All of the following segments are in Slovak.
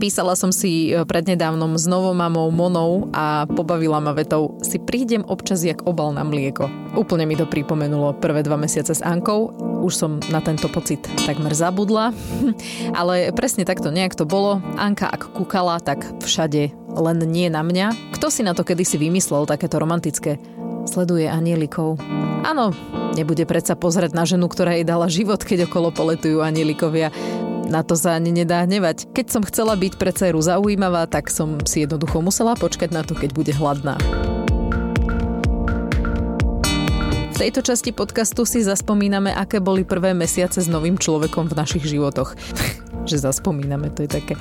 Písala som si e, prednedávnom s novou mamou Monou a pobavila ma vetou si prídem občas jak obal na mlieko. Úplne mi to pripomenulo prvé dva mesiace s Ankou. Už som na tento pocit takmer zabudla. Ale presne takto nejak to bolo. Anka ak kúkala, tak všade, len nie na mňa. Kto si na to kedysi vymyslel takéto romantické? Sleduje anielikov. Áno, nebude predsa pozrieť na ženu, ktorá jej dala život, keď okolo poletujú anielikovia. Na to sa ani nedá hnevať. Keď som chcela byť pre dceru zaujímavá, tak som si jednoducho musela počkať na to, keď bude hladná. V tejto časti podcastu si zaspomíname, aké boli prvé mesiace s novým človekom v našich životoch. že zaspomíname, to je také,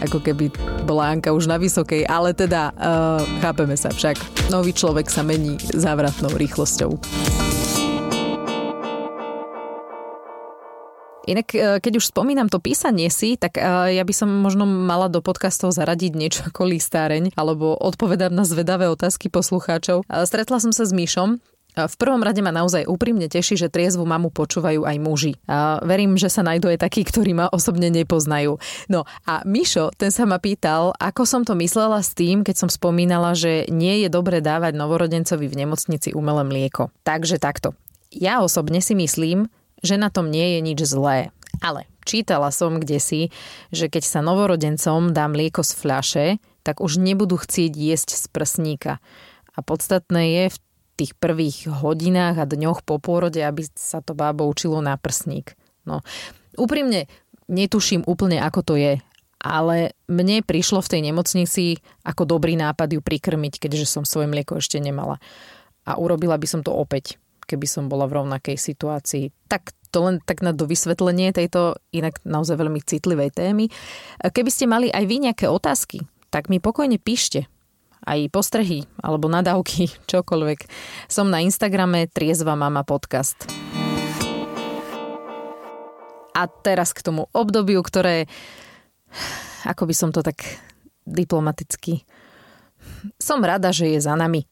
ako keby bola Anka už na vysokej, ale teda uh, chápeme sa však. Nový človek sa mení závratnou rýchlosťou. Inak, e, keď už spomínam to písanie si, tak e, ja by som možno mala do podcastov zaradiť niečo ako listáreň alebo odpovedať na zvedavé otázky poslucháčov. Stretla som sa s Míšom, v prvom rade ma naozaj úprimne teší, že triezvu mamu počúvajú aj muži. A verím, že sa nájdú aj takí, ktorí ma osobne nepoznajú. No a Mišo, ten sa ma pýtal, ako som to myslela s tým, keď som spomínala, že nie je dobre dávať novorodencovi v nemocnici umelé mlieko. Takže takto. Ja osobne si myslím, že na tom nie je nič zlé. Ale čítala som kde si, že keď sa novorodencom dá mlieko z fľaše, tak už nebudú chcieť jesť z prsníka. A podstatné je v tých prvých hodinách a dňoch po pôrode, aby sa to bábo učilo na prsník. No, úprimne netuším úplne, ako to je, ale mne prišlo v tej nemocnici ako dobrý nápad ju prikrmiť, keďže som svoje mlieko ešte nemala. A urobila by som to opäť, keby som bola v rovnakej situácii. Tak to len tak na dovysvetlenie tejto inak naozaj veľmi citlivej témy. Keby ste mali aj vy nejaké otázky, tak mi pokojne píšte. Aj postrehy alebo nadávky, čokoľvek. Som na Instagrame Triezva mama podcast. A teraz k tomu obdobiu, ktoré, ako by som to tak diplomaticky, som rada, že je za nami.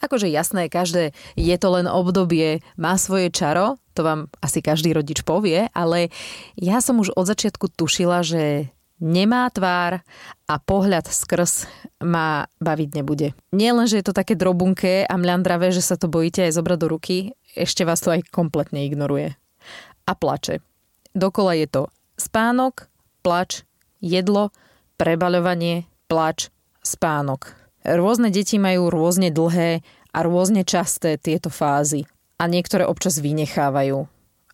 Akože jasné, každé je to len obdobie, má svoje čaro, to vám asi každý rodič povie, ale ja som už od začiatku tušila, že nemá tvár a pohľad skrz ma baviť nebude. Nie len, že je to také drobunké a mľandravé, že sa to bojíte aj zobrať do ruky, ešte vás to aj kompletne ignoruje. A plače. Dokola je to spánok, plač, jedlo, prebaľovanie, plač, spánok. Rôzne deti majú rôzne dlhé a rôzne časté tieto fázy a niektoré občas vynechávajú.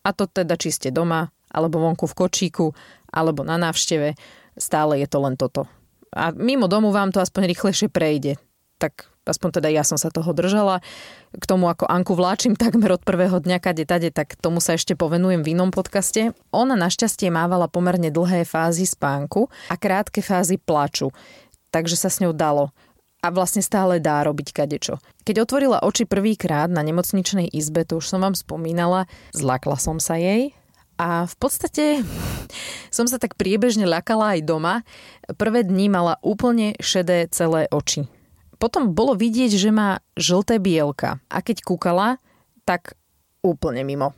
A to teda či ste doma, alebo vonku v kočíku, alebo na návšteve, stále je to len toto. A mimo domu vám to aspoň rýchlejšie prejde. Tak aspoň teda ja som sa toho držala. K tomu, ako Anku vláčim takmer od prvého dňa kade tade, tak tomu sa ešte povenujem v inom podcaste. Ona našťastie mávala pomerne dlhé fázy spánku a krátke fázy plaču. Takže sa s ňou dalo a vlastne stále dá robiť kadečo. Keď otvorila oči prvýkrát na nemocničnej izbe, to už som vám spomínala, zlakla som sa jej a v podstate som sa tak priebežne ľakala aj doma. Prvé dni mala úplne šedé celé oči. Potom bolo vidieť, že má žlté bielka a keď kúkala, tak úplne mimo.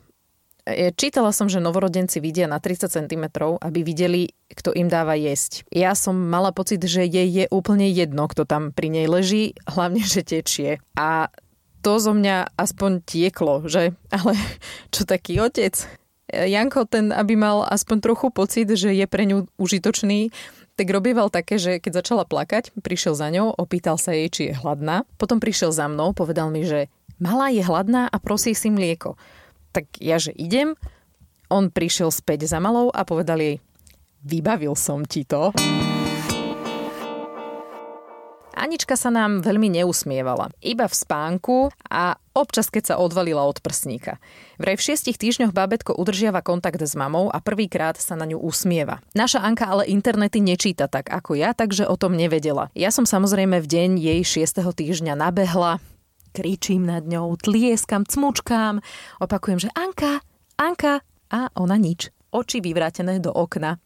Čítala som, že novorodenci vidia na 30 cm, aby videli, kto im dáva jesť. Ja som mala pocit, že jej je úplne jedno, kto tam pri nej leží, hlavne, že tečie. A to zo mňa aspoň tieklo, že? Ale čo taký otec? Janko ten, aby mal aspoň trochu pocit, že je pre ňu užitočný, tak robieval také, že keď začala plakať, prišiel za ňou, opýtal sa jej, či je hladná. Potom prišiel za mnou, povedal mi, že malá je hladná a prosí si mlieko tak ja, že idem, on prišiel späť za malou a povedal jej, vybavil som ti to. Anička sa nám veľmi neusmievala. Iba v spánku a občas keď sa odvalila od prsníka. Vraj v šiestich týždňoch babetko udržiava kontakt s mamou a prvýkrát sa na ňu usmieva. Naša Anka ale internety nečíta tak ako ja, takže o tom nevedela. Ja som samozrejme v deň jej šiestého týždňa nabehla, kričím nad ňou, tlieskam, cmučkám, opakujem, že Anka, Anka a ona nič. Oči vyvrátené do okna,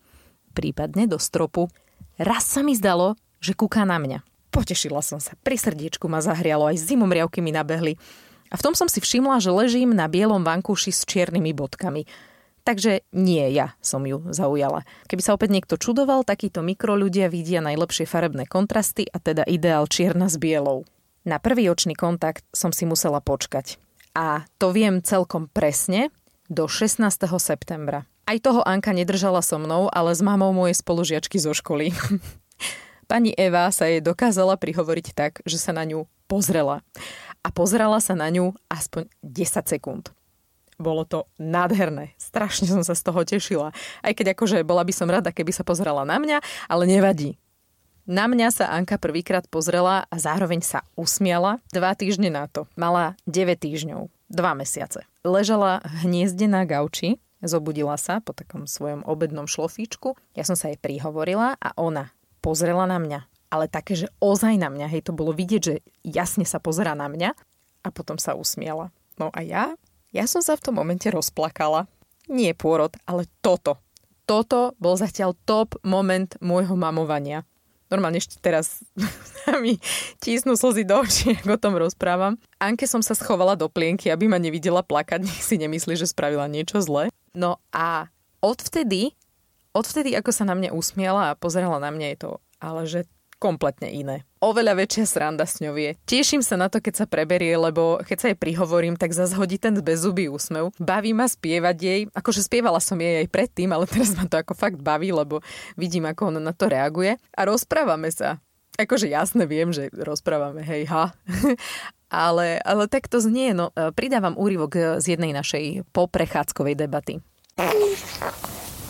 prípadne do stropu. Raz sa mi zdalo, že kúka na mňa. Potešila som sa, pri srdiečku ma zahrialo, aj zimomriavky mi nabehli. A v tom som si všimla, že ležím na bielom vankúši s čiernymi bodkami. Takže nie ja som ju zaujala. Keby sa opäť niekto čudoval, takíto mikroľudia vidia najlepšie farebné kontrasty a teda ideál čierna s bielou. Na prvý očný kontakt som si musela počkať. A to viem celkom presne do 16. septembra. Aj toho Anka nedržala so mnou, ale s mamou mojej spolužiačky zo školy. Pani Eva sa jej dokázala prihovoriť tak, že sa na ňu pozrela. A pozerala sa na ňu aspoň 10 sekúnd. Bolo to nádherné. Strašne som sa z toho tešila. Aj keď akože bola by som rada, keby sa pozerala na mňa, ale nevadí. Na mňa sa Anka prvýkrát pozrela a zároveň sa usmiala. Dva týždne na to. Mala 9 týždňov. Dva mesiace. Ležala hniezde na gauči, zobudila sa po takom svojom obednom šlofíčku. Ja som sa jej prihovorila a ona pozrela na mňa. Ale také, že ozaj na mňa. Hej, to bolo vidieť, že jasne sa pozera na mňa a potom sa usmiela. No a ja ja som sa v tom momente rozplakala. Nie pôrod, ale toto. Toto bol zatiaľ top moment môjho mamovania. Normálne ešte teraz mi tísnu slzy do očí, ako o tom rozprávam. Anke som sa schovala do plienky, aby ma nevidela plakať, nech si nemyslí, že spravila niečo zlé. No a odvtedy, odvtedy, ako sa na mňa usmiala a pozerala na mňa, je to ale že kompletne iné. Oveľa väčšia sranda s ňou je. Teším sa na to, keď sa preberie, lebo keď sa jej prihovorím, tak zase hodí ten bezubý úsmev. Baví ma spievať jej, akože spievala som jej aj predtým, ale teraz ma to ako fakt baví, lebo vidím, ako ona na to reaguje. A rozprávame sa. Akože jasne viem, že rozprávame, hej, ha. ale, ale tak to znie, no e, pridávam úryvok z jednej našej poprechádzkovej debaty.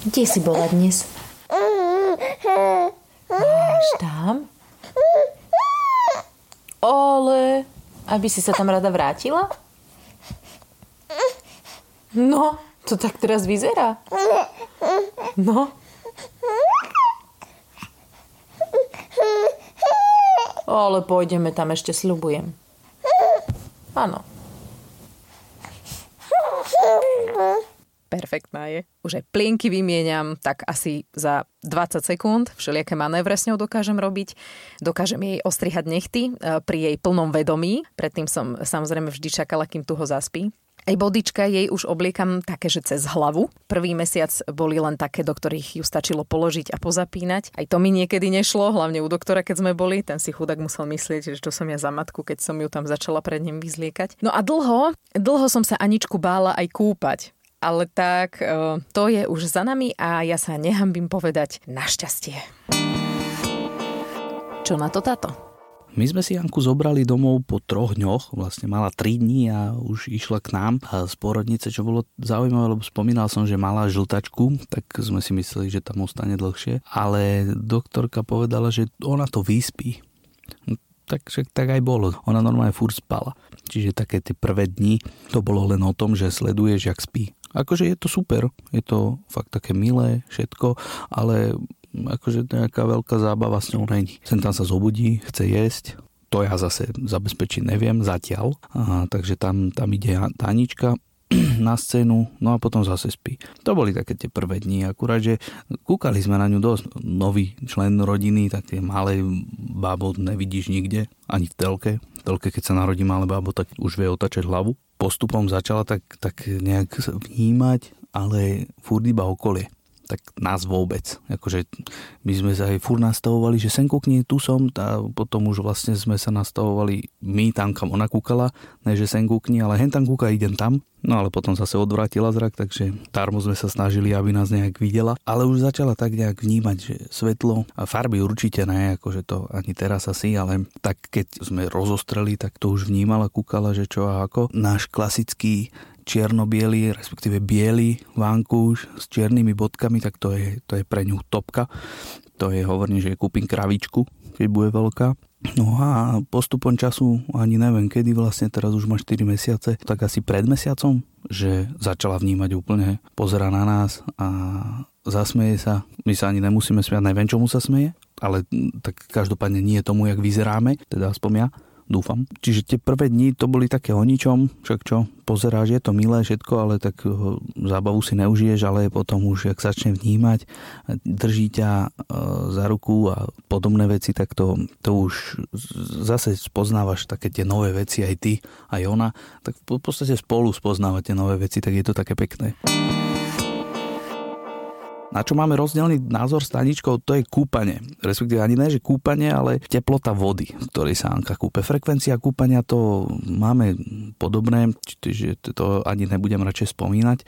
Kde si bola dnes? Tam? Ale, aby si sa tam rada vrátila? No, to tak teraz vyzerá. No. Ale pôjdeme tam ešte, sľubujem. Áno perfektná je. Už aj plienky vymieňam, tak asi za 20 sekúnd všelijaké manévre s ňou dokážem robiť. Dokážem jej ostrihať nechty e, pri jej plnom vedomí. Predtým som samozrejme vždy čakala, kým tu ho zaspí. Aj bodička jej už obliekam také, že cez hlavu. Prvý mesiac boli len také, do ktorých ju stačilo položiť a pozapínať. Aj to mi niekedy nešlo, hlavne u doktora, keď sme boli. Ten si chudák musel myslieť, že to som ja za matku, keď som ju tam začala pred ním vyzliekať. No a dlho, dlho som sa Aničku bála aj kúpať ale tak e, to je už za nami a ja sa nehambím povedať našťastie. Čo na to táto? My sme si Janku zobrali domov po troch dňoch, vlastne mala 3 dní a už išla k nám z porodnice, čo bolo zaujímavé, lebo spomínal som, že mala žltačku, tak sme si mysleli, že tam ostane dlhšie, ale doktorka povedala, že ona to vyspí. Tak, tak aj bolo. Ona normálne furt spala. Čiže také tie prvé dni to bolo len o tom, že sleduješ, jak spí. Akože je to super, je to fakt také milé všetko, ale akože nejaká veľká zábava s ňou není. Sem tam sa zobudí, chce jesť, to ja zase zabezpečiť neviem zatiaľ, Aha, takže tam, tam ide Tanička, na scénu, no a potom zase spí. To boli také tie prvé dni, akurát, že kúkali sme na ňu dosť. Nový člen rodiny, také malé bábo nevidíš nikde, ani v telke. V telke, keď sa narodí malé bábo, tak už vie otačať hlavu. Postupom začala tak, tak nejak vnímať, ale furt iba okolie tak nás vôbec. Akože my sme sa aj fur nastavovali, že sem kúkni, tu som, a potom už vlastne sme sa nastavovali my tam, kam ona kúkala, ne že sem kúkni, ale hen tam kúka, idem tam. No ale potom zase odvrátila zrak, takže tarmo sme sa snažili, aby nás nejak videla. Ale už začala tak nejak vnímať, že svetlo a farby určite ne, akože to ani teraz asi, ale tak keď sme rozostreli, tak to už vnímala, kúkala, že čo a ako. Náš klasický čierno-biely, respektíve biely vankúš s čiernymi bodkami, tak to je, to je pre ňu topka. To je, hovorím, že kúpim kravičku, keď bude veľká. No a postupom času, ani neviem kedy vlastne, teraz už má 4 mesiace, tak asi pred mesiacom, že začala vnímať úplne, pozera na nás a zasmeje sa. My sa ani nemusíme smiať, neviem čomu sa smeje, ale tak každopádne nie tomu, jak vyzeráme, teda aspoň ja dúfam. Čiže tie prvé dni to boli také o ničom, však čo, pozeráš, je to milé všetko, ale tak eh, zábavu si neužiješ, ale potom už, ak začne vnímať, drží ťa eh, za ruku a podobné veci, tak to, to už zase spoznávaš také tie nové veci, aj ty, aj ona, tak v podstate spolu spoznávate nové veci, tak je to také pekné. Na čo máme rozdielný názor s Taničkou, to je kúpanie. Respektíve ani ne, že kúpanie, ale teplota vody, v ktorej sa Anka kúpe. Frekvencia kúpania to máme podobné, čiže to ani nebudem radšej spomínať,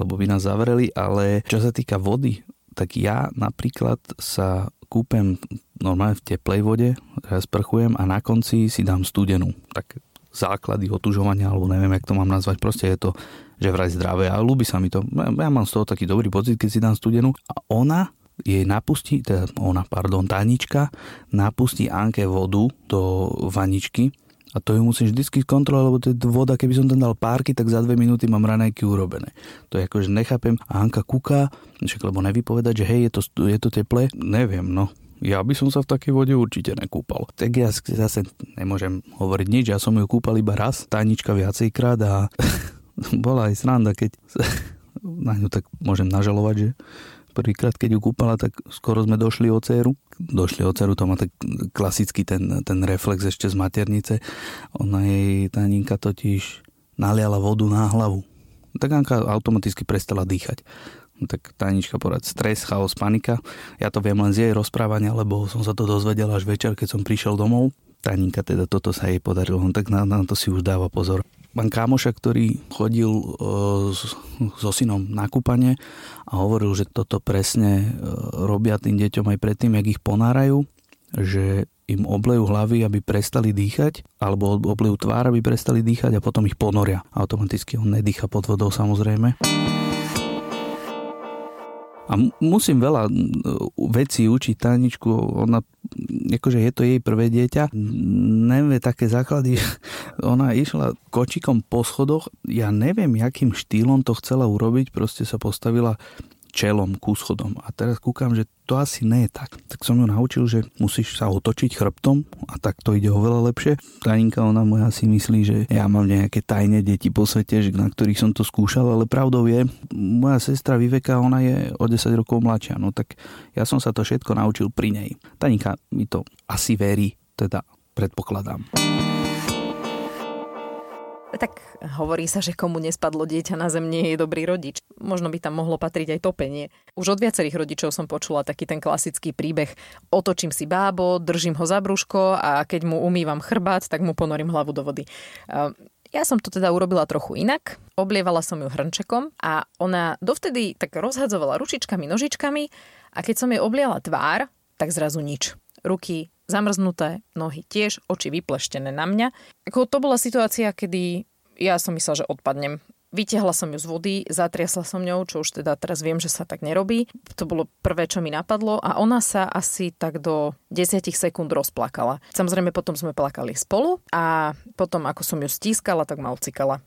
lebo by nás zavreli, ale čo sa týka vody, tak ja napríklad sa kúpem normálne v teplej vode, ja sprchujem a na konci si dám studenú. Tak základy otužovania, alebo neviem, jak to mám nazvať, proste je to že vraj zdravé a ľúbi sa mi to. Ja mám z toho taký dobrý pocit, keď si dám studenú. A ona jej napustí, teda ona, pardon, Tanička, napustí Anke vodu do vaničky a to ju musím vždy kontrolovať, lebo to voda, keby som tam dal párky, tak za dve minúty mám ranejky urobené. To je ako, že nechápem. A Anka kúka, však lebo nevypovedať, že hej, je to, je to teplé. Neviem, no. Ja by som sa v takej vode určite nekúpal. Tak ja zase nemôžem hovoriť nič, ja som ju kúpal iba raz, Tanička viacejkrát a bola aj sranda, keď na ňu tak môžem nažalovať, že prvýkrát, keď ju kúpala, tak skoro sme došli o dceru. Došli o dceru, to má tak klasický ten, ten reflex ešte z maternice. Ona jej, Taninka totiž naliala vodu na hlavu. Tak Anka automaticky prestala dýchať. No tak Tanička porad stres, chaos, panika. Ja to viem len z jej rozprávania, lebo som sa to dozvedel až večer, keď som prišiel domov. Taninka teda toto sa jej podarilo, no tak na, na to si už dáva pozor mám kámoša, ktorý chodil uh, so synom na kúpanie a hovoril, že toto presne uh, robia tým deťom aj predtým, jak ich ponárajú, že im oblejú hlavy, aby prestali dýchať, alebo oblejú tvár, aby prestali dýchať a potom ich ponoria. Automaticky on nedýcha pod vodou samozrejme. A musím veľa vecí učiť Taničku, ona, akože je to jej prvé dieťa, nevie také základy, ona išla kočikom po schodoch, ja neviem, jakým štýlom to chcela urobiť, proste sa postavila čelom ku schodom. A teraz kúkam, že to asi nie je tak. Tak som ju naučil, že musíš sa otočiť chrbtom a tak to ide oveľa lepšie. Taninka, ona moja si myslí, že ja mám nejaké tajné deti po svete, na ktorých som to skúšal, ale pravdou je, moja sestra Viveka, ona je o 10 rokov mladšia, no tak ja som sa to všetko naučil pri nej. Taninka mi to asi verí, teda predpokladám. Tak hovorí sa, že komu nespadlo dieťa na zem, nie je dobrý rodič. Možno by tam mohlo patriť aj topenie. Už od viacerých rodičov som počula taký ten klasický príbeh. Otočím si bábo, držím ho za brúško a keď mu umývam chrbát, tak mu ponorím hlavu do vody. Ja som to teda urobila trochu inak. Oblievala som ju hrnčekom a ona dovtedy tak rozhadzovala ručičkami, nožičkami a keď som jej obliala tvár, tak zrazu nič. Ruky zamrznuté, nohy tiež, oči vypleštené na mňa. Ako to bola situácia, kedy ja som myslela, že odpadnem. Vytiahla som ju z vody, zatriasla som ňou, čo už teda teraz viem, že sa tak nerobí. To bolo prvé, čo mi napadlo a ona sa asi tak do 10 sekúnd rozplakala. Samozrejme potom sme plakali spolu a potom ako som ju stískala, tak ma ocikala.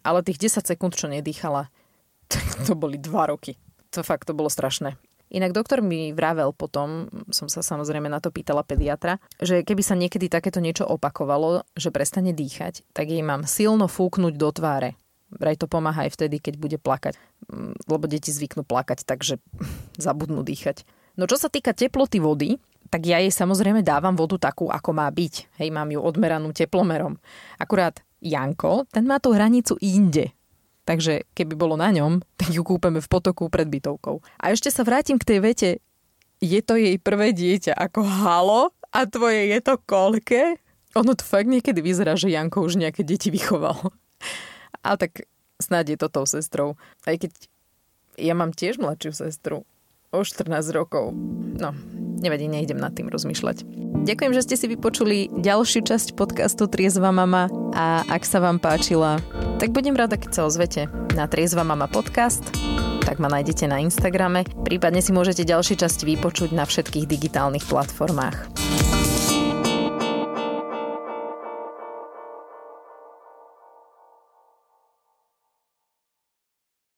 Ale tých 10 sekúnd, čo nedýchala, tak to boli 2 roky. To fakt, to bolo strašné. Inak doktor mi vravel potom, som sa samozrejme na to pýtala pediatra, že keby sa niekedy takéto niečo opakovalo, že prestane dýchať, tak jej mám silno fúknuť do tváre. Vraj to pomáha aj vtedy, keď bude plakať. Mm, lebo deti zvyknú plakať, takže zabudnú dýchať. No čo sa týka teploty vody, tak ja jej samozrejme dávam vodu takú, ako má byť. Hej, mám ju odmeranú teplomerom. Akurát Janko, ten má tú hranicu inde. Takže keby bolo na ňom, tak ju kúpeme v potoku pred bytovkou. A ešte sa vrátim k tej vete. Je to jej prvé dieťa ako halo a tvoje je to koľké? Ono to fakt niekedy vyzerá, že Janko už nejaké deti vychoval. A tak snáď je to tou sestrou. Aj keď ja mám tiež mladšiu sestru. O 14 rokov. No, nevadí, nejdem nad tým rozmýšľať. Ďakujem, že ste si vypočuli ďalšiu časť podcastu Triezva mama a ak sa vám páčila, tak budem rada, keď sa ozvete na Triezva mama podcast tak ma nájdete na Instagrame. Prípadne si môžete ďalšie časti vypočuť na všetkých digitálnych platformách.